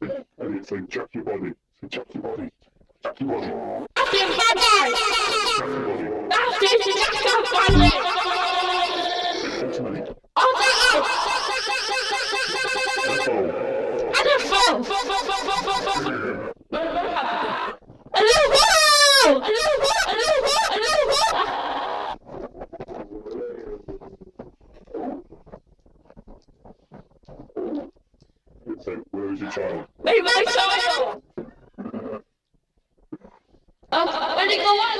body. Say jack your body. Your body. Jack your body. Jack your body. Jack your body. Ultimately. On is your child? Maybe my child. Um, where'd it go?